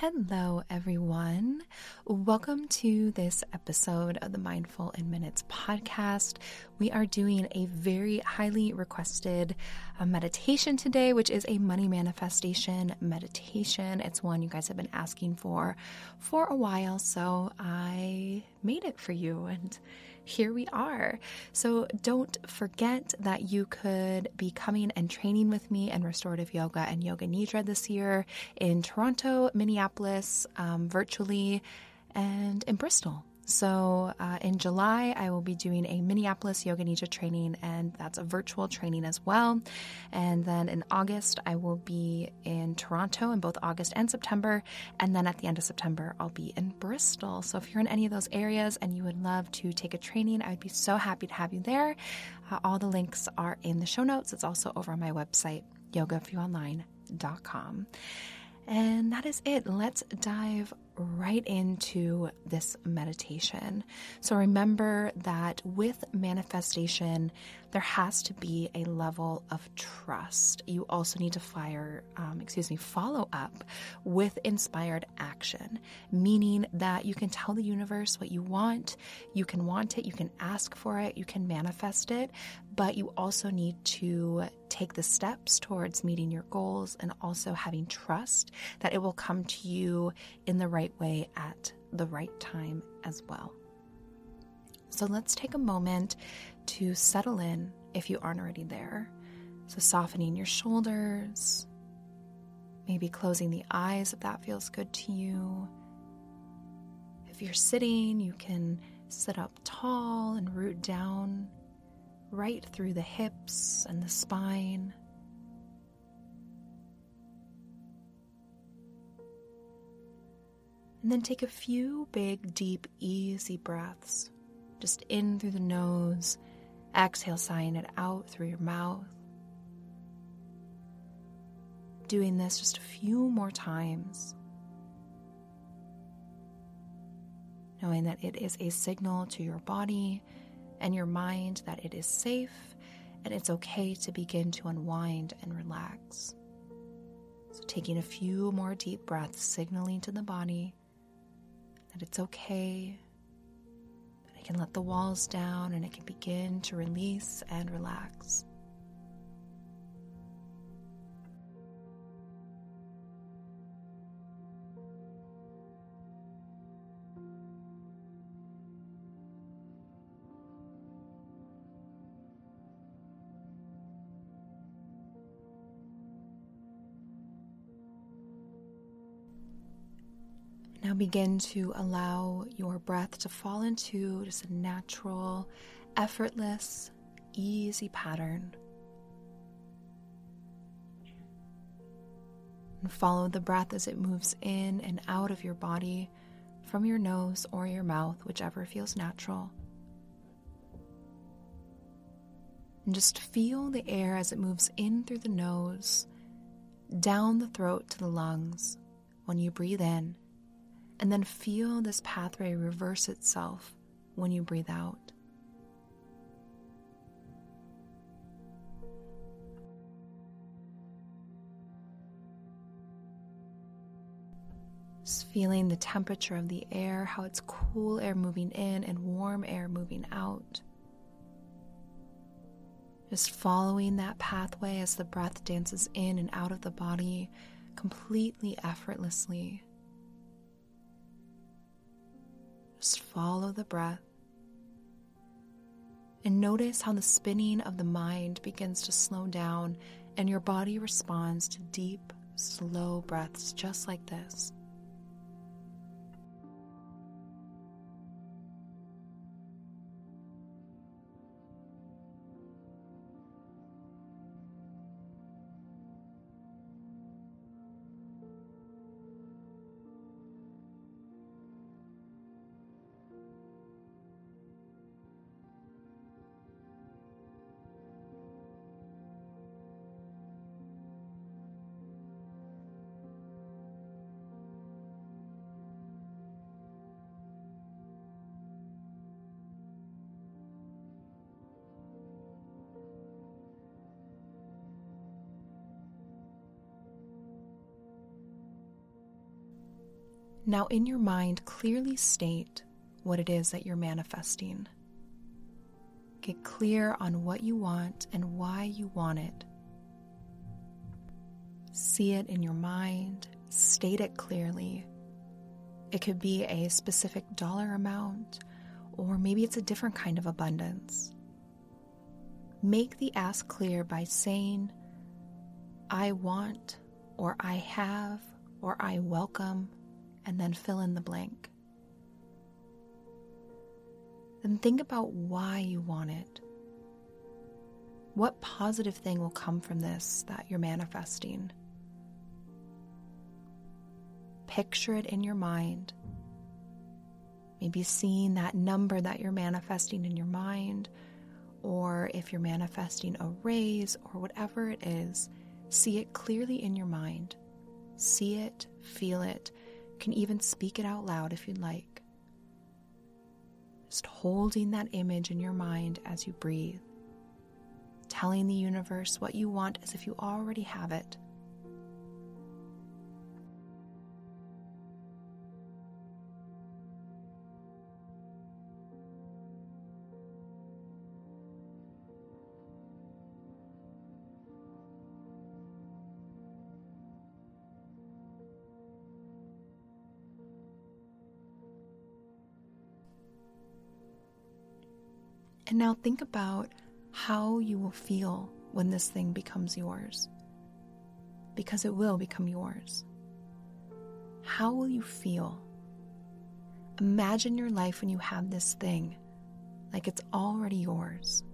Hello, everyone. Welcome to this episode of the Mindful in Minutes podcast. We are doing a very highly requested uh, meditation today, which is a money manifestation meditation. It's one you guys have been asking for for a while, so I made it for you and here we are. So don't forget that you could be coming and training with me in restorative yoga and yoga nidra this year in Toronto, Minneapolis, um, virtually, and in Bristol. So uh, in July, I will be doing a Minneapolis Yoga Nidra training, and that's a virtual training as well. And then in August, I will be in Toronto in both August and September. And then at the end of September, I'll be in Bristol. So if you're in any of those areas and you would love to take a training, I would be so happy to have you there. Uh, all the links are in the show notes. It's also over on my website, yogaforyouonline.com. And that is it. Let's dive right into this meditation. So remember that with manifestation, there has to be a level of trust. You also need to fire, um, excuse me, follow up with inspired action, meaning that you can tell the universe what you want, you can want it, you can ask for it, you can manifest it, but you also need to take the steps towards meeting your goals and also having trust that it will come to you in the right way at the right time as well. So let's take a moment to settle in if you aren't already there. So, softening your shoulders, maybe closing the eyes if that feels good to you. If you're sitting, you can sit up tall and root down right through the hips and the spine. And then take a few big, deep, easy breaths. Just in through the nose, exhale, sighing it out through your mouth. Doing this just a few more times. Knowing that it is a signal to your body and your mind that it is safe and it's okay to begin to unwind and relax. So, taking a few more deep breaths, signaling to the body that it's okay, that it can let the walls down and it can begin to release and relax. Begin to allow your breath to fall into just a natural, effortless, easy pattern. And follow the breath as it moves in and out of your body from your nose or your mouth, whichever feels natural. And just feel the air as it moves in through the nose, down the throat to the lungs when you breathe in and then feel this pathway reverse itself when you breathe out. Just feeling the temperature of the air, how it's cool air moving in and warm air moving out. Just following that pathway as the breath dances in and out of the body completely effortlessly. Just follow the breath. And notice how the spinning of the mind begins to slow down and your body responds to deep, slow breaths just like this. Now, in your mind, clearly state what it is that you're manifesting. Get clear on what you want and why you want it. See it in your mind, state it clearly. It could be a specific dollar amount, or maybe it's a different kind of abundance. Make the ask clear by saying, I want, or I have, or I welcome, and then fill in the blank. Then think about why you want it. What positive thing will come from this that you're manifesting? Picture it in your mind. Maybe seeing that number that you're manifesting in your mind, or if you're manifesting a raise or whatever it is, see it clearly in your mind. See it, feel it, can even speak it out loud if you'd like. Just holding that image in your mind as you breathe, telling the universe what you want as if you already have it. And now think about how you will feel when this thing becomes yours. Because it will become yours. How will you feel? Imagine your life when you have this thing like it's already yours.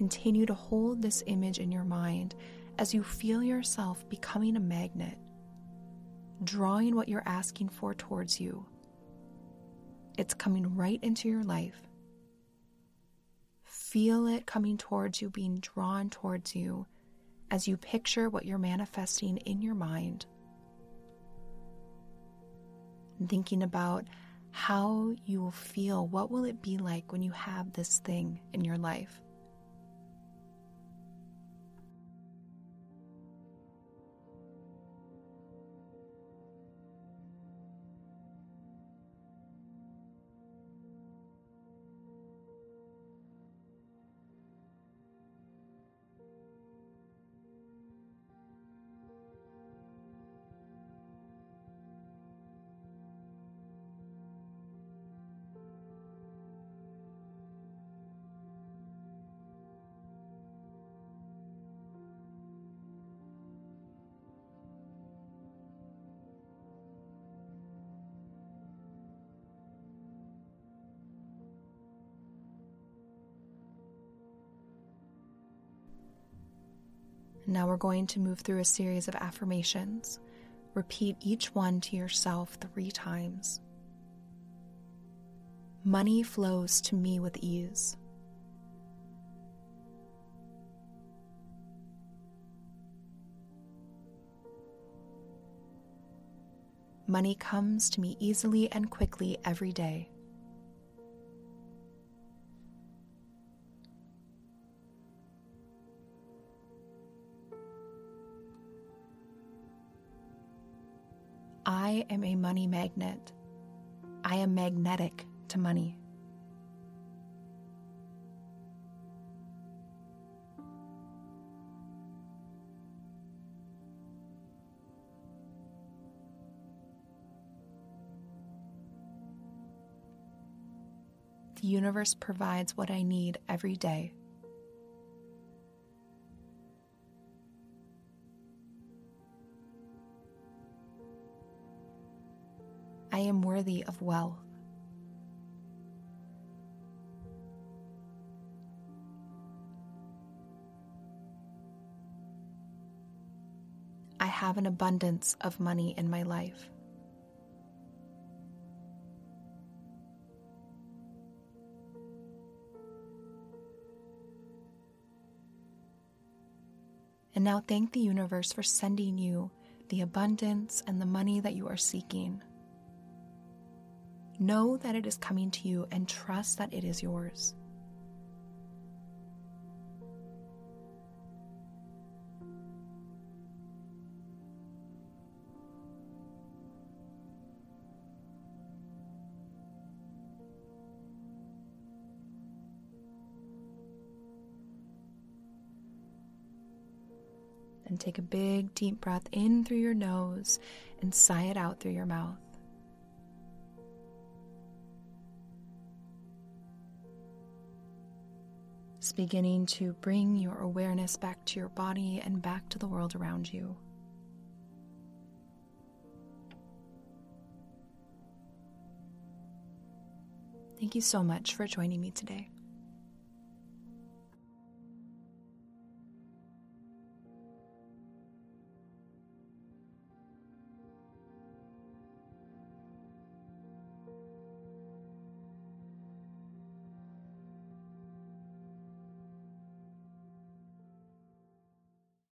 Continue to hold this image in your mind as you feel yourself becoming a magnet, drawing what you're asking for towards you. It's coming right into your life. Feel it coming towards you, being drawn towards you as you picture what you're manifesting in your mind. thinking about how you will feel. What will it be like when you have this thing in your life? Now we're going to move through a series of affirmations. Repeat each one to yourself three times. Money flows to me with ease. Money comes to me easily and quickly every day. I am a money magnet. I am magnetic to money. The universe provides what I need every day. I am worthy of wealth. I have an abundance of money in my life. And now thank the universe for sending you the abundance and the money that you are seeking. Know that it is coming to you and trust that it is yours. And take a big deep breath in through your nose and sigh it out through your mouth. Beginning to bring your awareness back to your body and back to the world around you. Thank you so much for joining me today.